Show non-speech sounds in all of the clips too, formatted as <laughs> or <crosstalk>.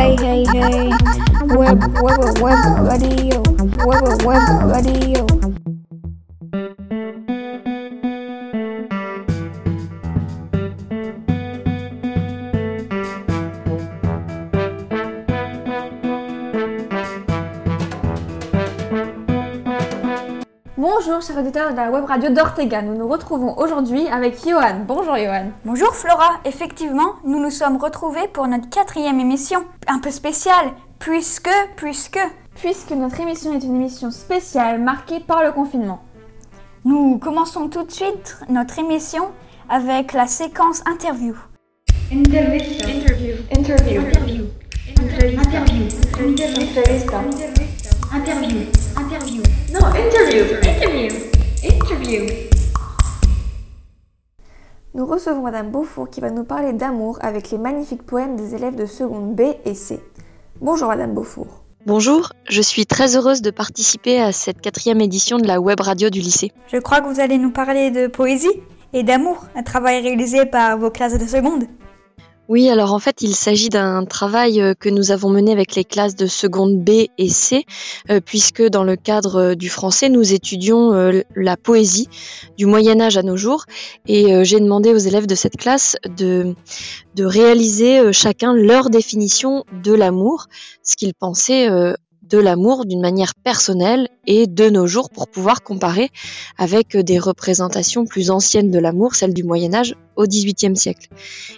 Hey, hey, hey. Web, web, web, radio. Web, web, radio. Auditeurs de la web radio d'Ortega, nous nous retrouvons aujourd'hui avec Johan. Bonjour Johan. Bonjour Flora, effectivement, nous nous sommes retrouvés pour notre quatrième émission, un peu spéciale, puisque, puisque, Puisque notre émission est une émission spéciale marquée par le confinement. nous commençons tout de suite notre émission avec la séquence interview. Interview. Interview. Entrevista. Interview, interview. Non, interview. Interview. Interview. Nous recevons Madame Beaufour qui va nous parler d'amour avec les magnifiques poèmes des élèves de seconde B et C. Bonjour Madame Beaufour. Bonjour, je suis très heureuse de participer à cette quatrième édition de la web radio du lycée. Je crois que vous allez nous parler de poésie et d'amour, un travail réalisé par vos classes de seconde. Oui, alors en fait, il s'agit d'un travail euh, que nous avons mené avec les classes de seconde B et C, euh, puisque dans le cadre euh, du français, nous étudions la poésie du Moyen Âge à nos jours, et j'ai demandé aux élèves de cette classe de, de réaliser chacun leur définition de l'amour, ce qu'ils pensaient de l'amour d'une manière personnelle et de nos jours pour pouvoir comparer avec des représentations plus anciennes de l'amour, celles du Moyen Âge au XVIIIe siècle.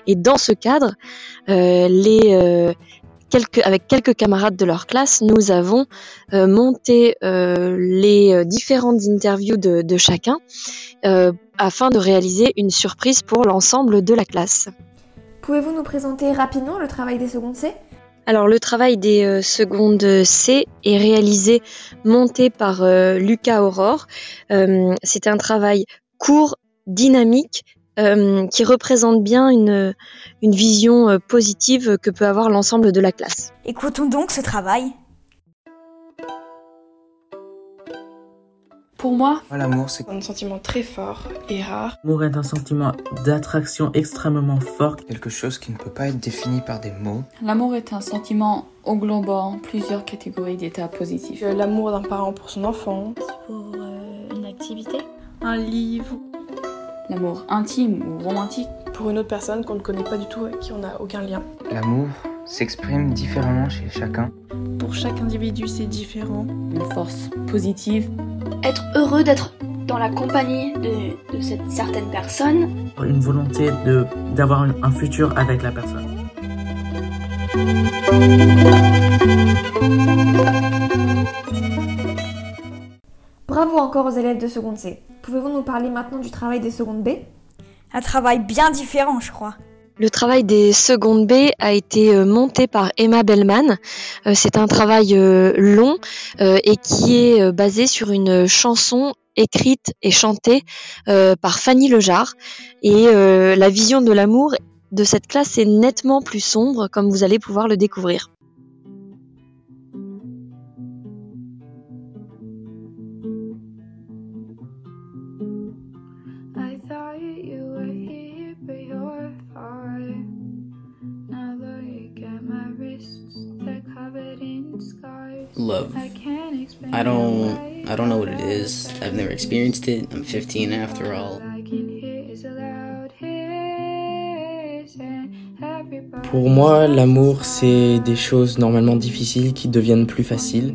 Et dans ce cadre, euh, euh, avec quelques camarades de leur classe, nous avons euh, monté les différentes interviews de, de chacun afin de réaliser une surprise pour l'ensemble de la classe. Pouvez-vous nous présenter rapidement le travail des secondes C? Alors le travail des euh, secondes C est réalisé, monté par euh, Lucas Aurore. Euh, C'est un travail court, dynamique, qui représente bien une, vision positive que peut avoir l'ensemble de la classe. Écoutons donc ce travail. Pour moi, Moi, l'amour, c'est un sentiment très fort et rare. L'amour est un sentiment d'attraction extrêmement fort. quelque chose qui ne peut pas être défini par des mots. L'amour est un sentiment englobant plusieurs catégories d'états positifs. Euh, L'amour d'un parent pour son enfant, Pour une activité un livre L'amour intime ou romantique, pour une autre personne qu'on ne connaît pas du tout, avec qui on n'a aucun lien. L'amour s'exprime différemment chez chacun. Pour chaque individu, c'est différent. une force positive, être heureux d'être dans la compagnie de, de cette certaine personne. Une volonté de d'avoir un- un futur avec la personne. Bravo encore aux élèves de seconde C. Pouvez-vous nous parler maintenant du travail des secondes B? Un travail bien différent, je crois. Le travail des secondes B a été euh, monté par Emma Bellman. Euh, C'est un travail euh, long et qui est basé sur une chanson écrite et chantée par Fanny Lejar. Et la vision de l'amour de cette classe est nettement plus sombre, comme vous allez pouvoir le découvrir. Know what it is. I've never experienced it. I'm 15 after all. All I can hear is a loud hiss, and everybody Pour moi, l'amour, c'est des choses normalement difficiles qui deviennent plus faciles.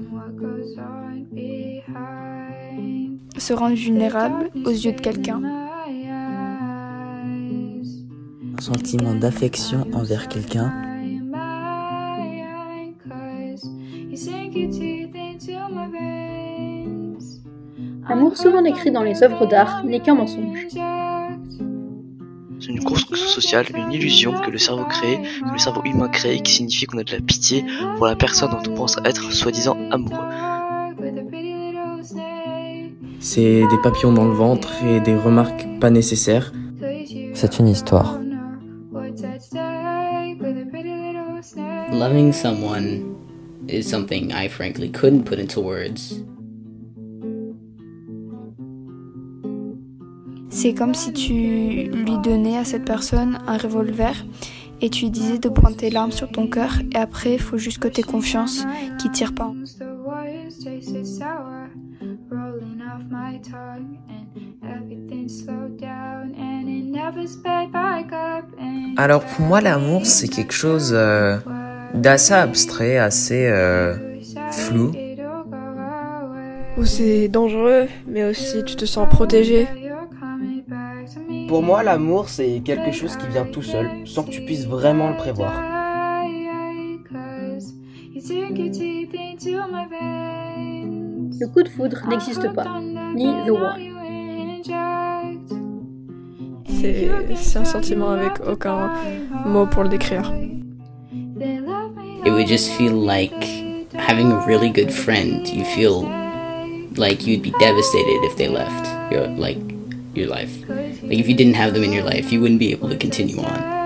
Se rendre vulnérable aux yeux de quelqu'un. Un sentiment d'affection envers quelqu'un. Souvent décrit dans les œuvres d'art n'est qu'un mensonge. C'est une construction sociale, une illusion que le cerveau crée, que le cerveau humain crée, qui signifie qu'on a de la pitié pour la personne dont on pense être soi-disant amoureux. C'est des papillons dans le ventre et des remarques pas nécessaires. C'est une histoire. Loving someone is something I frankly couldn't put into words. C'est comme si tu lui donnais à cette personne un revolver Et tu disais de pointer l'arme sur ton cœur et après, il faut juste que tu aies confiance qu'il tire pas. Alors pour moi, l'amour, c'est quelque chose euh, d'assez abstrait, assez euh, flou. Ou c'est dangereux, mais aussi tu te sens protégé. Pour moi, l'amour, c'est quelque chose qui vient tout seul, sans que tu puisses vraiment le prévoir. Le coup de foudre n'existe pas, ni The One. C'est un sentiment avec aucun mot pour le décrire. It would just feel like having a really good friend. You feel like you'd be devastated if they left like your life. Like if you didn't have them in your life, you wouldn't be able to continue on.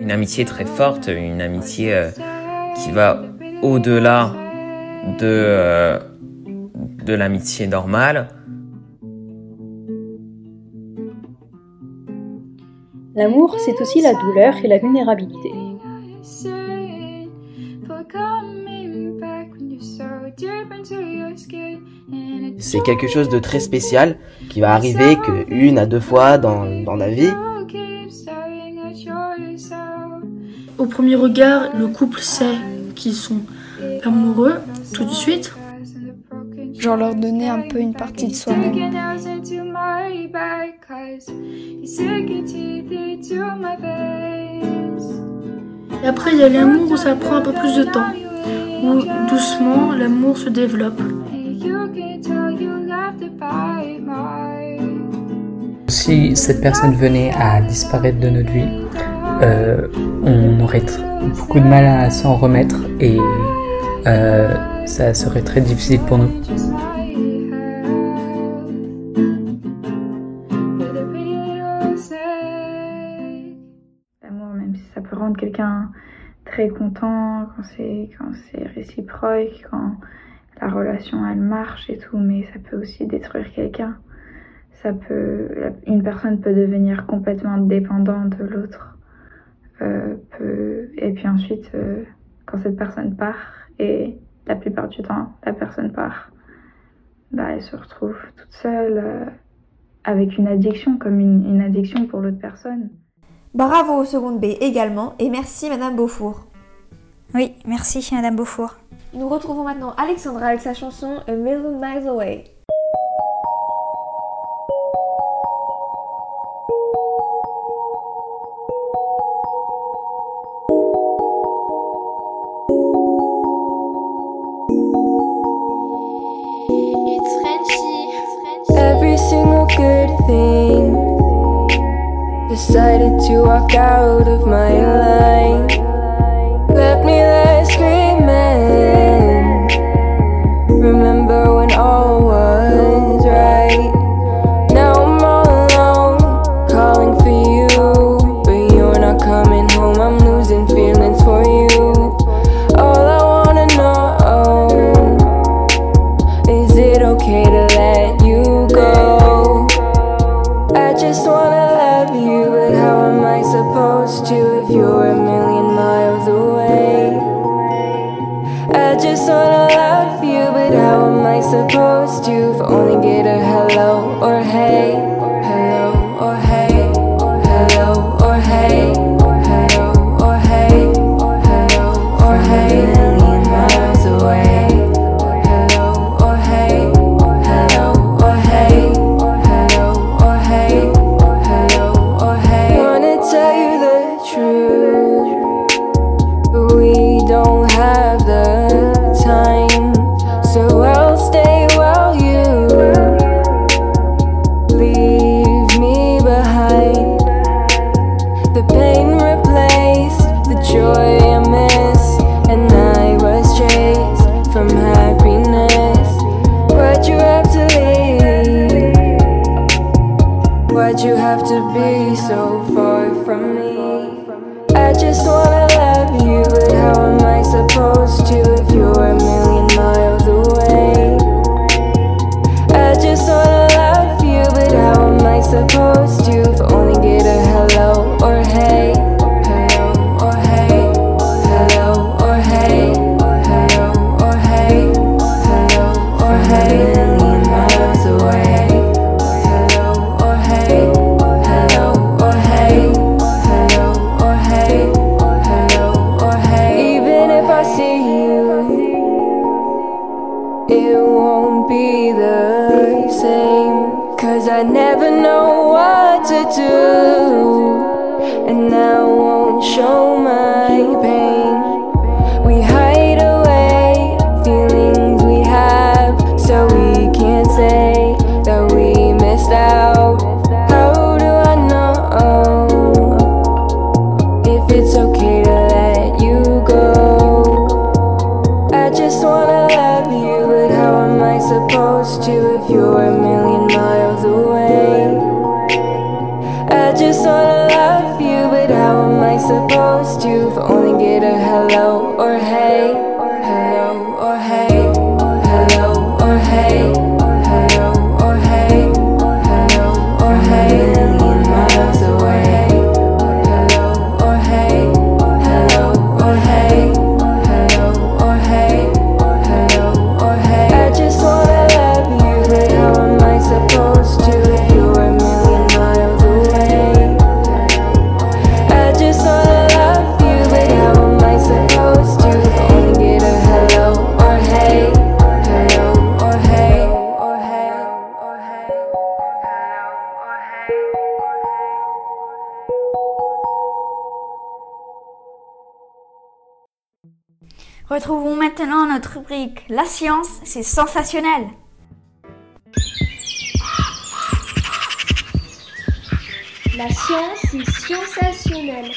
Une amitié très forte, une amitié euh, qui va au-delà de, euh, de l'amitié normale. L'amour, c'est aussi la douleur et la vulnérabilité. C'est quelque chose de très spécial qui va arriver que une à deux fois dans, dans la vie. Au premier regard, le couple sait qu'ils sont amoureux tout de suite. Genre leur donner un peu une partie de soi-même. Et après, il y a l'amour où ça prend un peu plus de temps, où doucement l'amour se développe. Si cette personne venait à disparaître de notre vie, euh, on aurait beaucoup de mal à s'en remettre et euh, ça serait très difficile pour nous. L'amour, même si ça peut rendre quelqu'un très content quand c'est quand c'est réciproque, quand la relation elle marche et tout, mais ça peut aussi détruire quelqu'un. Ça peut, une personne peut devenir complètement dépendante de l'autre. Euh, et puis ensuite, euh, quand cette personne part, et la plupart du temps, la personne part, bah, elle se retrouve toute seule euh, avec une addiction, comme une, une addiction pour l'autre personne. Bravo au seconde B également, et merci Madame Beaufour. Oui, merci Madame Beaufour. Nous retrouvons maintenant Alexandra avec sa chanson A Million Miles Away. Every single good thing decided to walk out of my life. Retrouvons maintenant notre rubrique La science, c'est sensationnel. La science, c'est sensationnel.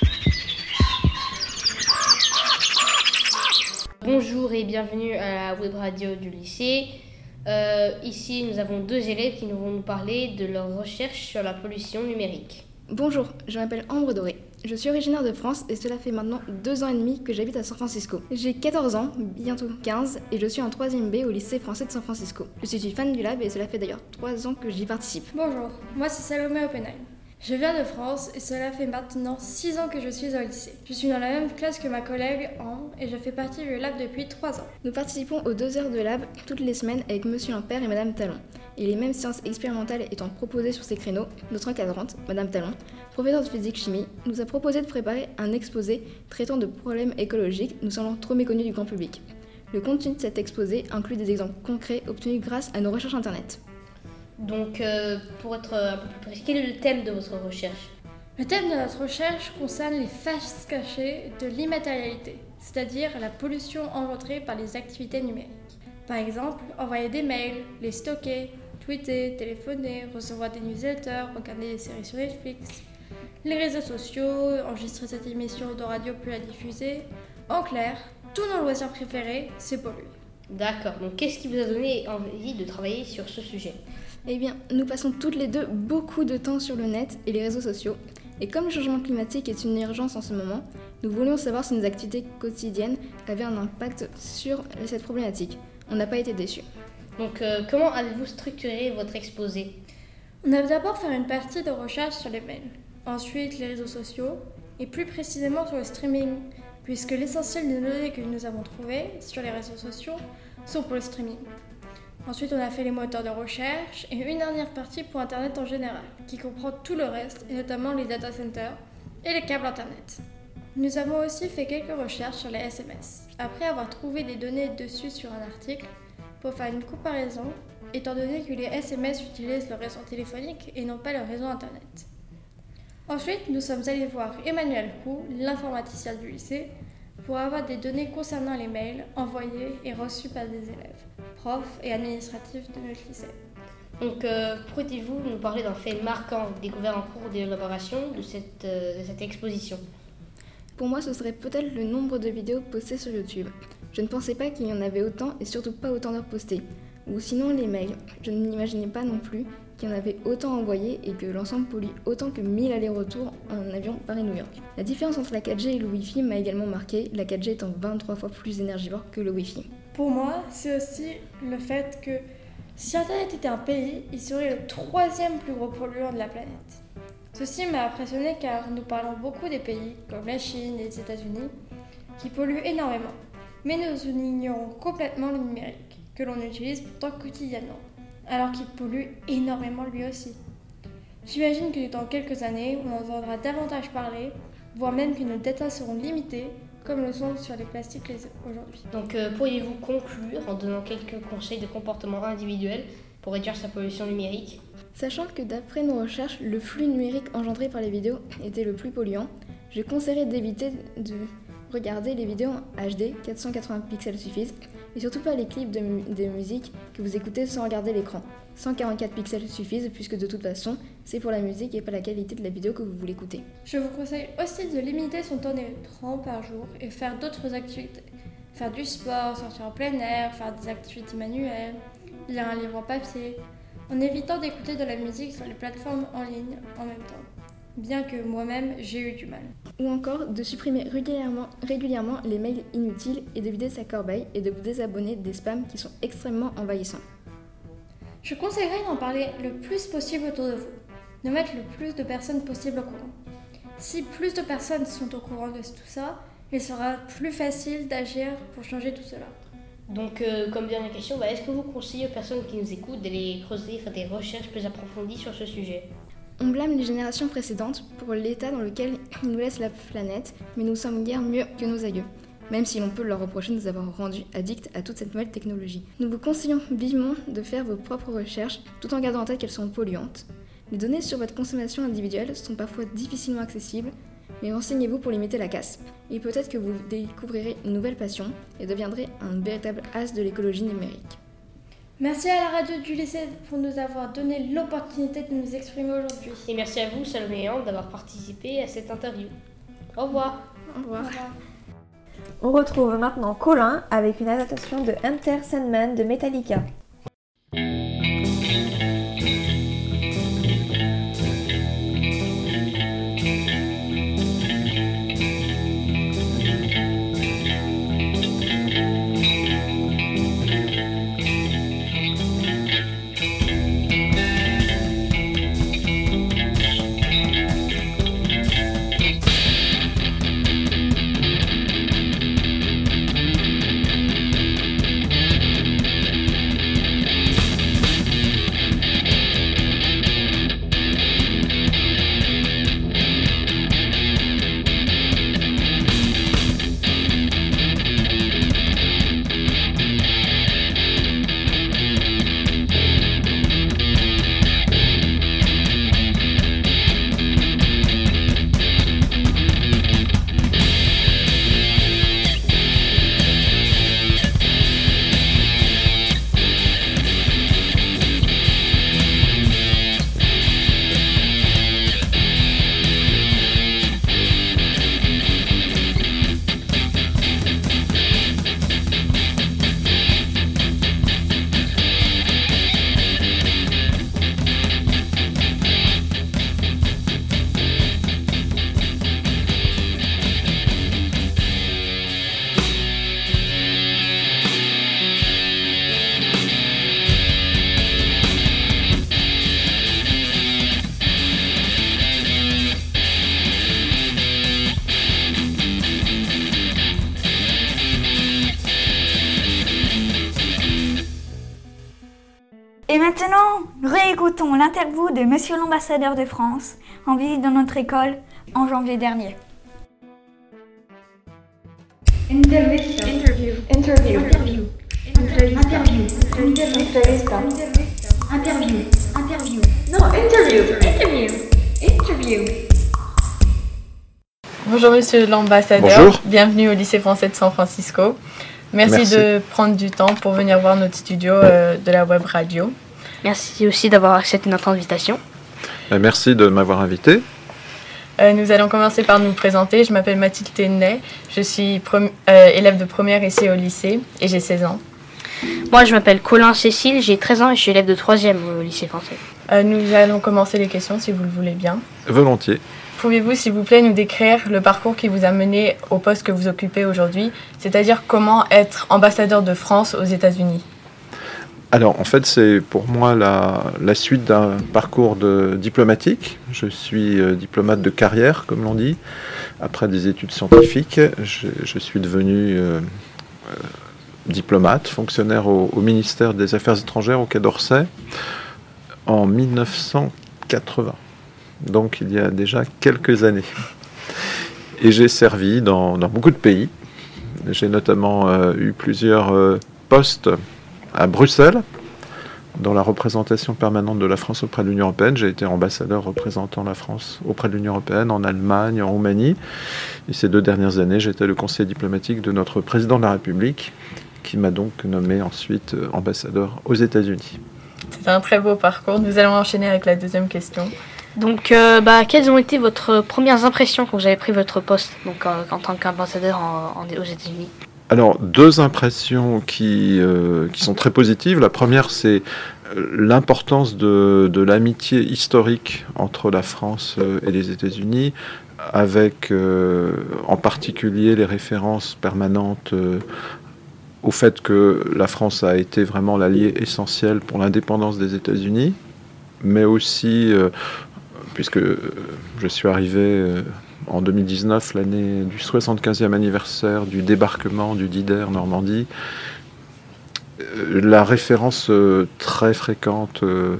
Bonjour et bienvenue à la web radio du lycée. Euh, ici, nous avons deux élèves qui nous vont nous parler de leurs recherches sur la pollution numérique. Bonjour, je m'appelle Ambre Doré. Je suis originaire de France et cela fait maintenant deux ans et demi que j'habite à San Francisco. J'ai 14 ans, bientôt 15, et je suis en 3ème B au lycée français de San Francisco. Je suis fan du lab et cela fait d'ailleurs 3 ans que j'y participe. Bonjour, moi c'est Salomé Oppenheim. Je viens de France et cela fait maintenant 6 ans que je suis au lycée. Je suis dans la même classe que ma collègue Anne et je fais partie du lab depuis 3 ans. Nous participons aux deux heures de lab toutes les semaines avec Monsieur Lampère et Madame Talon. Et les mêmes séances expérimentales étant proposées sur ces créneaux, notre encadrante, Madame Talon, professeure de physique-chimie, nous a proposé de préparer un exposé traitant de problèmes écologiques nous semblant trop méconnus du grand public. Le contenu de cet exposé inclut des exemples concrets obtenus grâce à nos recherches internet. Donc, euh, pour être un peu plus précis, quel est le thème de votre recherche? Le thème de notre recherche concerne les faces cachées de l'immatérialité, c'est-à-dire la pollution engendrée par les activités numériques. Par exemple, envoyer des mails, les stocker, tweeter, téléphoner, recevoir des newsletters, regarder des séries sur Netflix, les réseaux sociaux, enregistrer cette émission de radio puis la diffuser. En clair, tous nos loisirs préférés, c'est polluer. D'accord, donc qu'est-ce qui vous a donné envie de travailler sur ce sujet? Eh bien, nous passons toutes les deux beaucoup de temps sur le net et les réseaux sociaux. Et comme le changement climatique est une urgence en ce moment, nous voulions savoir si nos activités quotidiennes avaient un impact sur cette problématique. On n'a pas été déçus. Donc, euh, comment avez-vous structuré votre exposé? On a d'abord fait une partie de recherche sur les mails, ensuite les réseaux sociaux, et plus précisément sur le streaming, puisque l'essentiel des données que nous avons trouvées sur les réseaux sociaux sont pour le streaming. Ensuite, on a fait les moteurs de recherche et une dernière partie pour Internet en général, qui comprend tout le reste, et notamment les data centers et les câbles Internet. Nous avons aussi fait quelques recherches sur les SMS, après avoir trouvé des données dessus sur un article, pour faire une comparaison, étant donné que les SMS utilisent le réseau téléphonique et non pas le réseau Internet. Ensuite, nous sommes allés voir Emmanuel Roux, l'informaticien du lycée, pour avoir des données concernant les mails envoyés et reçus par des élèves, profs et administratifs de notre lycée. Donc, euh, pourriez-vous nous parler d'un fait marquant découvert en cours d'élaboration de cette, euh, de cette exposition? Pour moi, ce serait peut-être le nombre de vidéos postées sur YouTube. Je ne pensais pas qu'il y en avait autant et surtout pas autant d'heures postées. Ou sinon les mails. Je n'imaginais pas non plus qu'il y en avait autant envoyés et que l'ensemble pollue autant que 1000 allers-retours en avion Paris-New York. La différence entre la 4G et le Wi-Fi m'a également marqué, la 4G étant 23 fois plus énergivore que le Wi-Fi. Pour moi, c'est aussi le fait que si Internet était un pays, il serait le troisième plus gros polluant de la planète. Ceci m'a impressionné car nous parlons beaucoup des pays comme la Chine et les États-Unis qui polluent énormément. Mais nous ignorons complètement le numérique, que l'on utilise pourtant quotidiennement, alors qu'il pollue énormément lui aussi. J'imagine que dans quelques années, on entendra davantage parler, voire même que nos datas seront limitées comme le sont sur les plastiques aujourd'hui. Donc euh, pourriez-vous conclure en donnant quelques conseils de comportement individuel pour réduire sa pollution numérique? Sachant que d'après nos recherches, le flux numérique engendré par les vidéos était le plus polluant, je conseillerais d'éviter de regarder les vidéos en HD, 480 pixels suffisent, et surtout pas les clips de, de musique que vous écoutez sans regarder l'écran. 144 pixels suffisent puisque de toute façon, c'est pour la musique et pas la qualité de la vidéo que vous voulez écouter. Je vous conseille aussi de limiter son temps d'écran par jour et faire d'autres activités. Faire du sport, sortir en plein air, faire des activités manuelles, lire un livre en papier, en évitant d'écouter de la musique sur les plateformes en ligne en même temps. Bien que moi-même, j'ai eu du mal. Ou encore de supprimer régulièrement, régulièrement les mails inutiles et de vider sa corbeille et de vous désabonner des spams qui sont extrêmement envahissants. Je conseillerais d'en parler le plus possible autour de vous, de mettre le plus de personnes possible au courant. Si plus de personnes sont au courant de tout ça, il sera plus facile d'agir pour changer tout cela. Donc, euh, comme dernière question, bah, est-ce que vous conseillez aux personnes qui nous écoutent d'aller creuser, faire des recherches plus approfondies sur ce sujet? On blâme les générations précédentes pour l'état dans lequel ils nous laissent la planète, mais nous sommes guère mieux que nos aïeux même si l'on peut leur reprocher de nous avoir rendus addicts à toute cette nouvelle technologie. Nous vous conseillons vivement de faire vos propres recherches tout en gardant en tête qu'elles sont polluantes. Les données sur votre consommation individuelle sont parfois difficilement accessibles, mais renseignez-vous pour limiter la casse. Et peut-être que vous découvrirez une nouvelle passion et deviendrez un véritable as de l'écologie numérique. Merci à la radio du lycée pour nous avoir donné l'opportunité de nous exprimer aujourd'hui. Et merci à vous, Salomé d'avoir participé à cette interview. Au revoir. Au revoir. Au revoir. On retrouve maintenant Colin avec une adaptation de Enter Sandman de Metallica. De Monsieur l'ambassadeur de France en visite dans notre école en janvier dernier. Intervista. Interview. Interview. Interview. Interview. Entrevista. Interview. Interview. Non, interview. Interview. Interview. Bonjour Monsieur l'ambassadeur. Bonjour. Bienvenue au lycée français de San Francisco. Merci, Merci. de prendre du temps pour venir voir notre studio euh, de la web radio. Merci aussi d'avoir accepté notre invitation. Euh, Merci de m'avoir invité. Euh, nous allons commencer par nous présenter. Je m'appelle Mathilde Ténet. Je suis euh, élève de première ici au lycée et j'ai 16 ans. Moi, je m'appelle Colin Cécile, j'ai 13 ans et je suis élève de 3e au lycée français. Euh, nous allons commencer les questions si vous le voulez bien. Volontiers. Pouvez-vous, s'il vous plaît, nous décrire le parcours qui vous a mené au poste que vous occupez aujourd'hui, c'est-à-dire comment être ambassadeur de France aux États-Unis? Alors, en fait, c'est pour moi la, suite d'un parcours de diplomatique. Je suis euh, diplomate de carrière, comme l'on dit. Après des études scientifiques, je, suis devenu euh, euh, diplomate, fonctionnaire au, ministère des Affaires étrangères au Quai d'Orsay en 1980. Donc, il y a déjà quelques années. Et j'ai servi dans, beaucoup de pays. J'ai notamment eu plusieurs postes à Bruxelles, dans la représentation permanente de la France auprès de l'Union européenne. J'ai été ambassadeur représentant la France auprès de l'Union européenne, en Allemagne, en Roumanie. Et ces deux dernières années, j'étais le conseiller diplomatique de notre président de la République, qui m'a donc nommé ensuite euh, ambassadeur aux États-Unis. C'est un très beau parcours. Nous allons enchaîner avec la deuxième question. Donc, euh, bah, quelles ont été votre premières impressions quand vous avez pris votre poste donc, euh, en tant qu'ambassadeur en, en, aux États-Unis? Alors, deux impressions qui, euh, qui sont très positives. La première, c'est l'importance de, de l'amitié historique entre la France et les États-Unis, avec en particulier les références permanentes au fait que la France a été vraiment l'allié essentiel pour l'indépendance des États-Unis, mais aussi, euh, puisque je suis arrivé euh, en 2019, l'année du 75e anniversaire du débarquement du Dider Normandie, euh, la référence euh, très fréquente euh,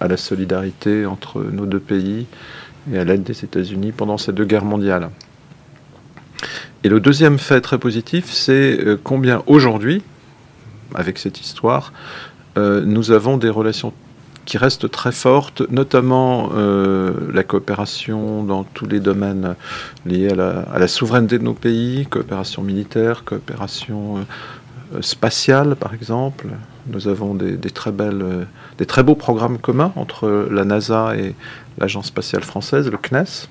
à la solidarité entre nos deux pays et à l'aide des États-Unis pendant ces deux guerres mondiales. Et le deuxième fait très positif, c'est combien aujourd'hui, avec cette histoire, nous avons des relations qui restent très fortes, notamment euh, la coopération dans tous les domaines liés à la, souveraineté de nos pays, coopération militaire, coopération euh, spatiale par exemple. Nous avons des, très belles, euh, des très beaux programmes communs entre la NASA et l'Agence spatiale française, le CNES,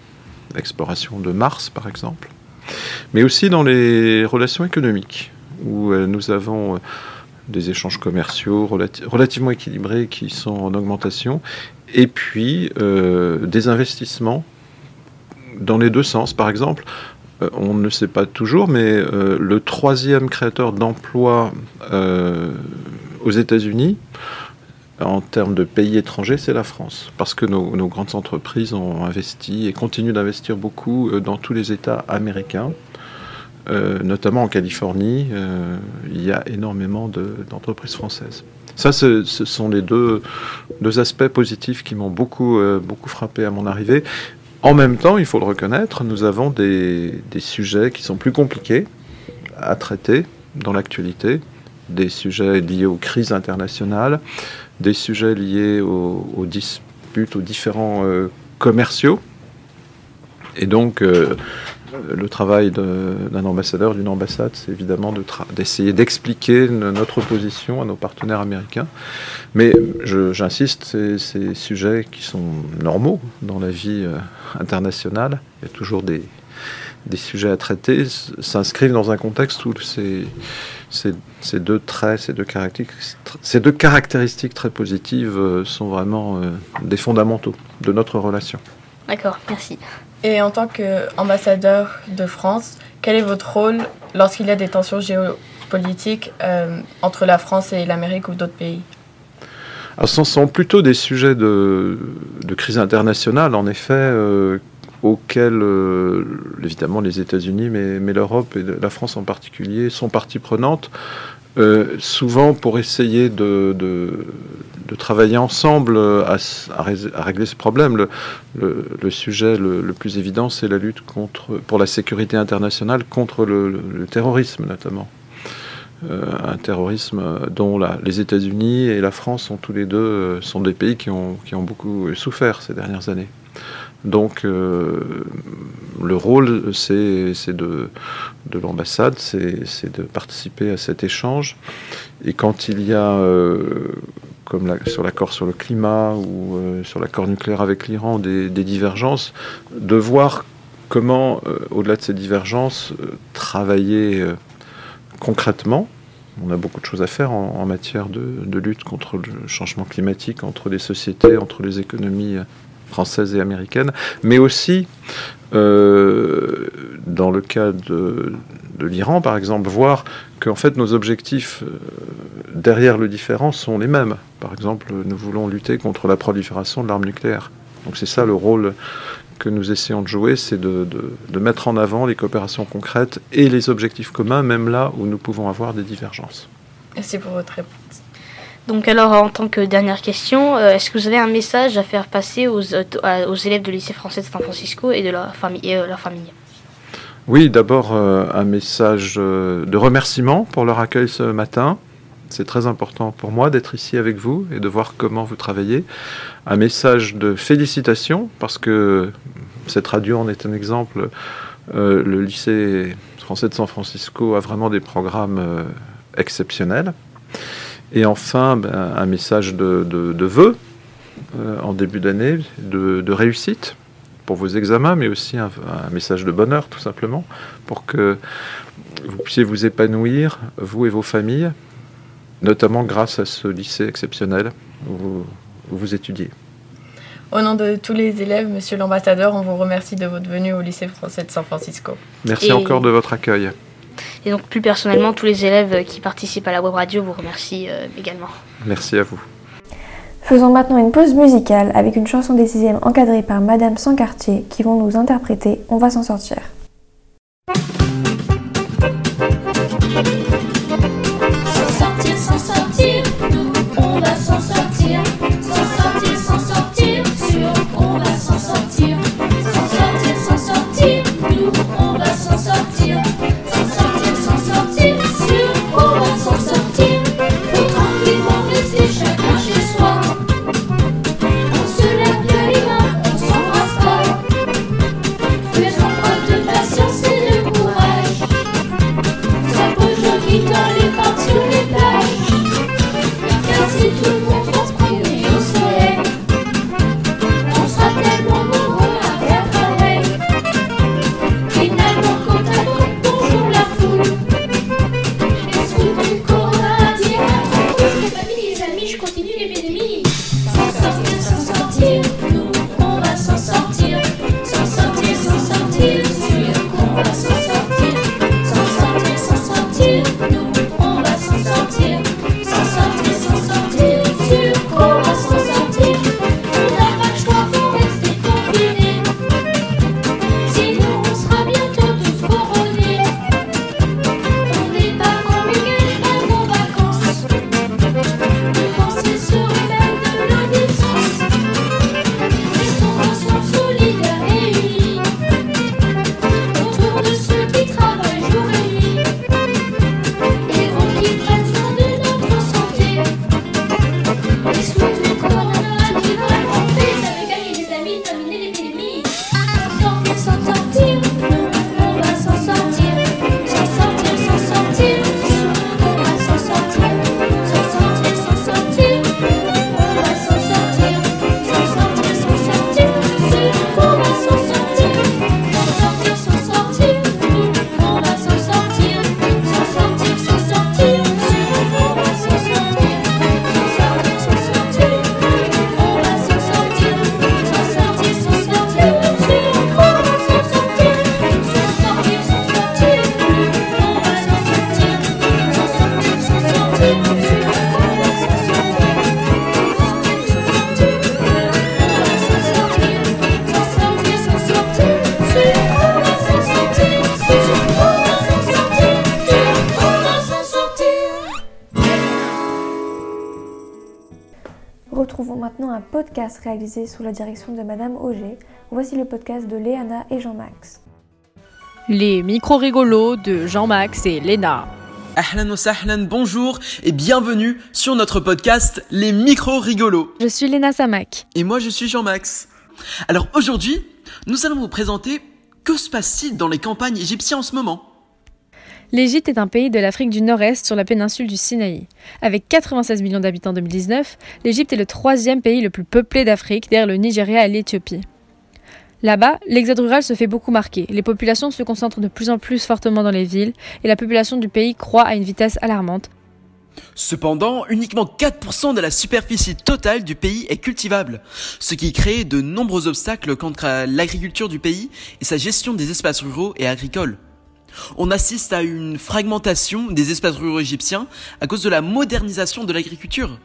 l'exploration de Mars par exemple mais aussi dans les relations économiques, où euh, nous avons euh, des échanges commerciaux relati relativement équilibrés qui sont en augmentation, et puis euh, des investissements dans les deux sens. Par exemple, euh, on ne sait pas toujours, mais euh, le troisième créateur d'emplois aux États-Unis, en termes de pays étrangers, c'est la France. Parce que nos, grandes entreprises ont investi et continuent d'investir beaucoup dans tous les États américains. Euh, notamment en Californie, euh, il y a énormément d'entreprises de, françaises. Ça, ce, sont les deux, deux aspects positifs qui m'ont beaucoup, euh, beaucoup frappé à mon arrivée. En même temps, il faut le reconnaître, nous avons des, des sujets qui sont plus compliqués à traiter dans l'actualité, des sujets liés aux crises internationales, des sujets liés aux, disputes, aux différents commerciaux. Et donc, le travail d'un ambassadeur, d'une ambassade, c'est évidemment d'essayer de d'expliquer notre position à nos partenaires américains. Mais j'insiste, ces sujets qui sont normaux dans la vie euh, internationale. Il y a toujours des, sujets à traiter, s'inscrivent dans un contexte où ces, deux traits, ces deux, caractéristiques, ces deux caractéristiques très positives euh, sont vraiment euh, des fondamentaux de notre relation. D'accord, merci. Et en tant qu'ambassadeur de France, quel est votre rôle lorsqu'il y a des tensions géopolitiques euh, entre la France et l'Amérique ou d'autres pays? Alors, ce sont plutôt des sujets de, crise internationale, en effet, euh, auxquels, euh, évidemment, les États-Unis, mais, l'Europe et la France en particulier, sont partie prenante. Souvent pour essayer de, de travailler ensemble à, à, régler ce problème. Le, sujet le, plus évident, c'est la lutte contre, pour la sécurité internationale contre le, terrorisme notamment. Euh, un terrorisme dont les États-Unis et la France sont tous les deux euh, sont des pays qui ont, beaucoup souffert ces dernières années. Donc euh, le rôle, c'est de, de l'ambassade, c'est de participer à cet échange. Et quand il y a, euh, comme sur l'accord sur le climat ou euh, sur l'accord nucléaire avec l'Iran, des, divergences, de voir comment, euh, au-delà de ces divergences, euh, travailler concrètement. On a beaucoup de choses à faire en, matière de, lutte contre le changement climatique, entre les sociétés, entre les économies française et américaine, mais aussi euh, dans le cas de, de l'Iran, par exemple, voir qu'en fait nos objectifs euh, derrière le différent sont les mêmes. Par exemple, nous voulons lutter contre la prolifération de l'arme nucléaire. Donc c'est ça le rôle que nous essayons de jouer, c'est de, de, mettre en avant les coopérations concrètes et les objectifs communs, même là où nous pouvons avoir des divergences. Merci pour votre réponse. Donc alors, en tant que dernière question, euh, est-ce que vous avez un message à faire passer aux, élèves de lycée français de San Francisco et de leur famille, euh, leur famille? Oui, d'abord un message de remerciement pour leur accueil ce matin. C'est très important pour moi d'être ici avec vous et de voir comment vous travaillez. Un message de félicitations parce que cette radio en est un exemple. le lycée français de San Francisco a vraiment des programmes exceptionnels. Et enfin, ben, un message de, de, vœux euh, en début d'année, de, réussite pour vos examens, mais aussi un, message de bonheur, tout simplement, pour que vous puissiez vous épanouir, vous et vos familles, notamment grâce à ce lycée exceptionnel où vous, étudiez. Au nom de tous les élèves, monsieur l'ambassadeur, on vous remercie de votre venue au lycée français de San Francisco. Merci encore de votre accueil. Et donc plus personnellement, tous les élèves qui participent à la web radio vous remercient euh, également. Merci à vous. Faisons maintenant une pause musicale avec une chanson des 6 encadrée par Madame Sancartier qui vont nous interpréter On va s'en sortir. Podcast réalisé sous la direction de Madame Auger. Voici le podcast de Léana et Jean-Max. Les micros rigolos de Jean-Max et Léna. Ahlan sahlan, bonjour et bienvenue sur notre podcast Les micros rigolos. Je suis Léna Samak. Et moi je suis Jean-Max. Alors aujourd'hui, nous allons vous présenter que se passe-t-il dans les campagnes égyptiennes en ce moment? L'Égypte est un pays de l'Afrique du Nord-Est sur la péninsule du Sinaï. Avec 96 millions d'habitants en 2019, l'Égypte est le troisième pays le plus peuplé d'Afrique derrière le Nigeria et l'Éthiopie. Là-bas, l'exode rural se fait beaucoup marquer, les populations se concentrent de plus en plus fortement dans les villes et la population du pays croît à une vitesse alarmante. Cependant, uniquement 4% de la superficie totale du pays est cultivable, ce qui crée de nombreux obstacles à l'agriculture du pays et sa gestion des espaces ruraux et agricoles on assiste à une fragmentation des espaces ruraux égyptiens à cause de la modernisation de l'agriculture,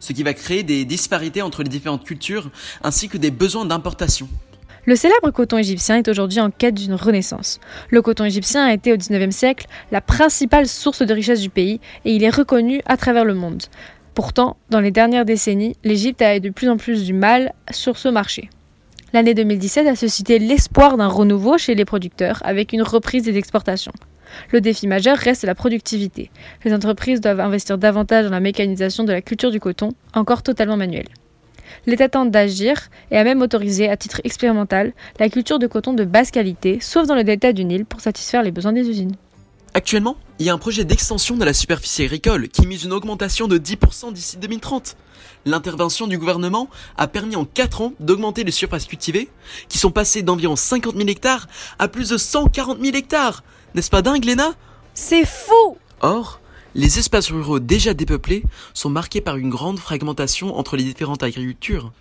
ce qui va créer des disparités entre les différentes cultures ainsi que des besoins d'importation. Le célèbre coton égyptien est aujourd'hui en quête d'une renaissance. Le coton égyptien a été au XIXe siècle la principale source de richesse du pays et il est reconnu à travers le monde. Pourtant, dans les dernières décennies, l'Égypte a eu de plus en plus du mal sur ce marché. L'année 2017 a suscité l'espoir d'un renouveau chez les producteurs avec une reprise des exportations. Le défi majeur reste la productivité. Les entreprises doivent investir davantage dans la mécanisation de la culture du coton, encore totalement manuelle. L'État tente d'agir et a même autorisé, à titre expérimental, la culture de coton de basse qualité, sauf dans le delta du Nil, pour satisfaire les besoins des usines. Actuellement, il y a un projet d'extension de la superficie agricole qui mise une augmentation de 10% d'ici 2030. L'intervention du gouvernement a permis en 4 ans d'augmenter les surfaces cultivées, qui sont passées d'environ 50 000 hectares à plus de 140 000 hectares. N'est-ce pas dingue, Léna? C'est fou Or, les espaces ruraux déjà dépeuplés sont marqués par une grande fragmentation entre les différentes agricultures.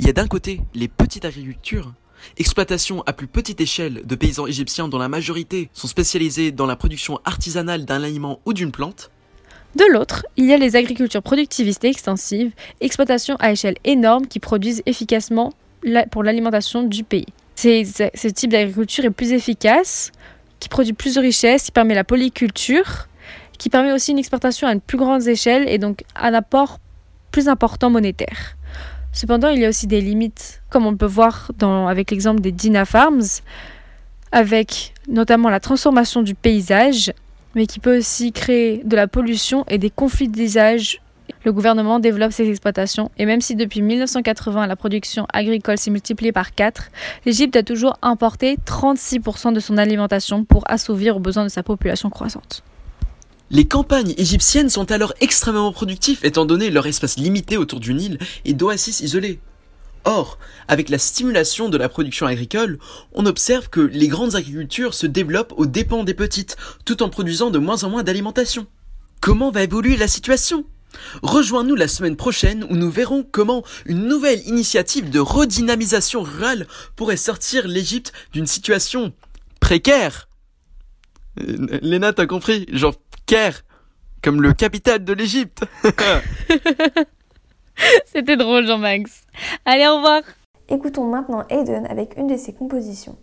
Il y a d'un côté les petites agricultures, exploitation à plus petite échelle de paysans égyptiens dont la majorité sont spécialisés dans la production artisanale d'un aliment ou d'une plante. De l'autre, il y a les agricultures productivistes et extensives, exploitations à échelle énorme qui produisent efficacement pour l'alimentation du pays. ce type d'agriculture est plus efficace, qui produit plus de richesses, qui permet la polyculture, qui permet aussi une exportation à une plus grande échelle et donc un apport plus important monétaire. Cependant, il y a aussi des limites, comme on peut voir avec l'exemple des Dina Farms, avec notamment la transformation du paysage, mais qui peut aussi créer de la pollution et des conflits d'usage. Le gouvernement développe ces exploitations et même si depuis 1980 la production agricole s'est multipliée par 4, l'Égypte a toujours importé 36% de son alimentation pour assouvir aux besoins de sa population croissante. Les campagnes égyptiennes sont alors extrêmement productives étant donné leur espace limité autour du Nil et d'oasis isolés. Or, avec la stimulation de la production agricole, on observe que les grandes agricultures se développent aux dépens des petites, tout en produisant de moins en moins d'alimentation. Comment va évoluer la situation? Rejoins-nous la semaine prochaine où nous verrons comment une nouvelle initiative de redynamisation rurale pourrait sortir l'Égypte d'une situation précaire. Euh, Léna, t'as compris? Genre comme le capital de l'Égypte. <laughs> <laughs> C'était drôle, Jean-Max. Allez, au revoir. Écoutons maintenant Aiden avec une de ses compositions.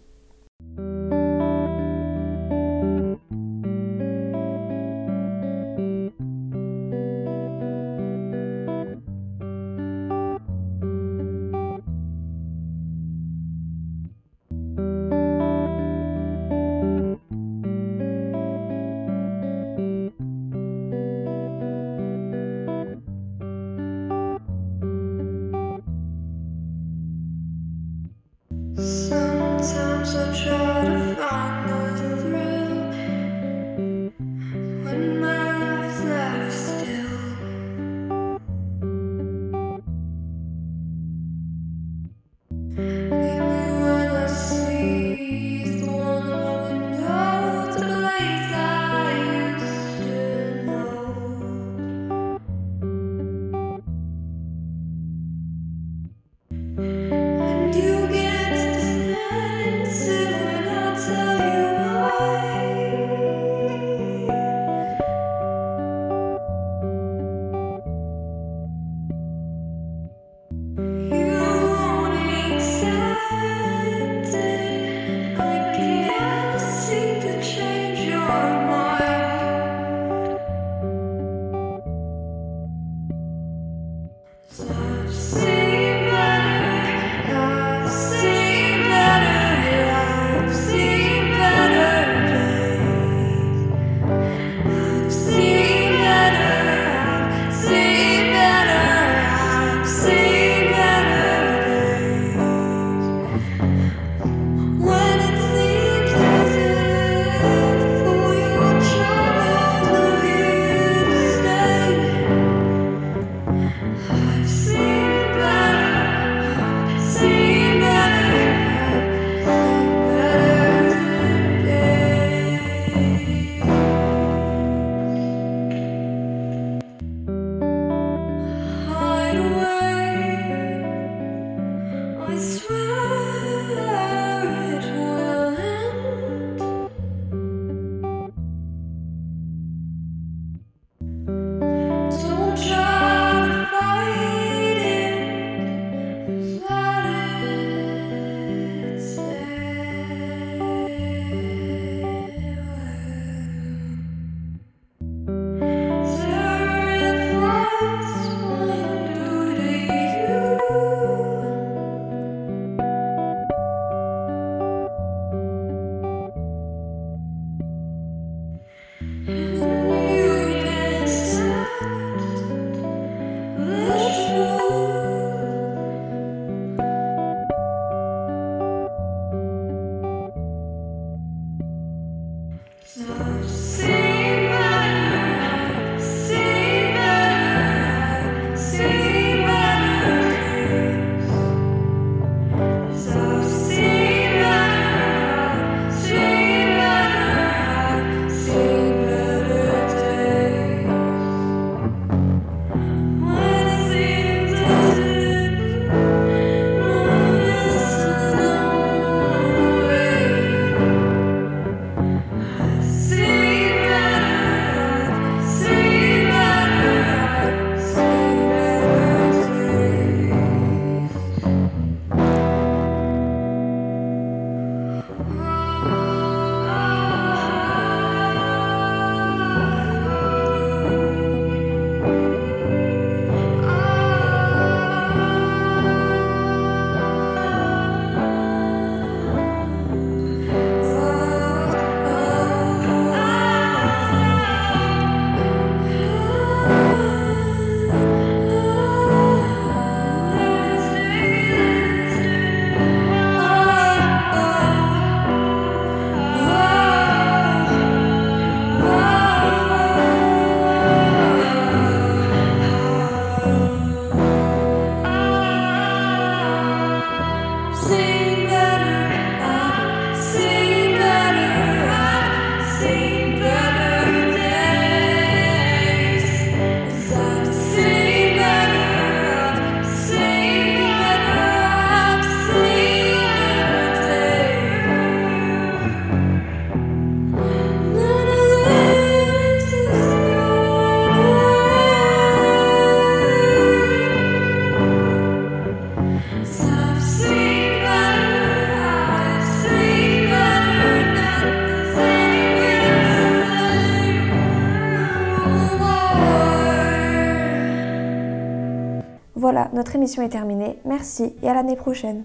Émission est terminée. Merci et à l'année prochaine.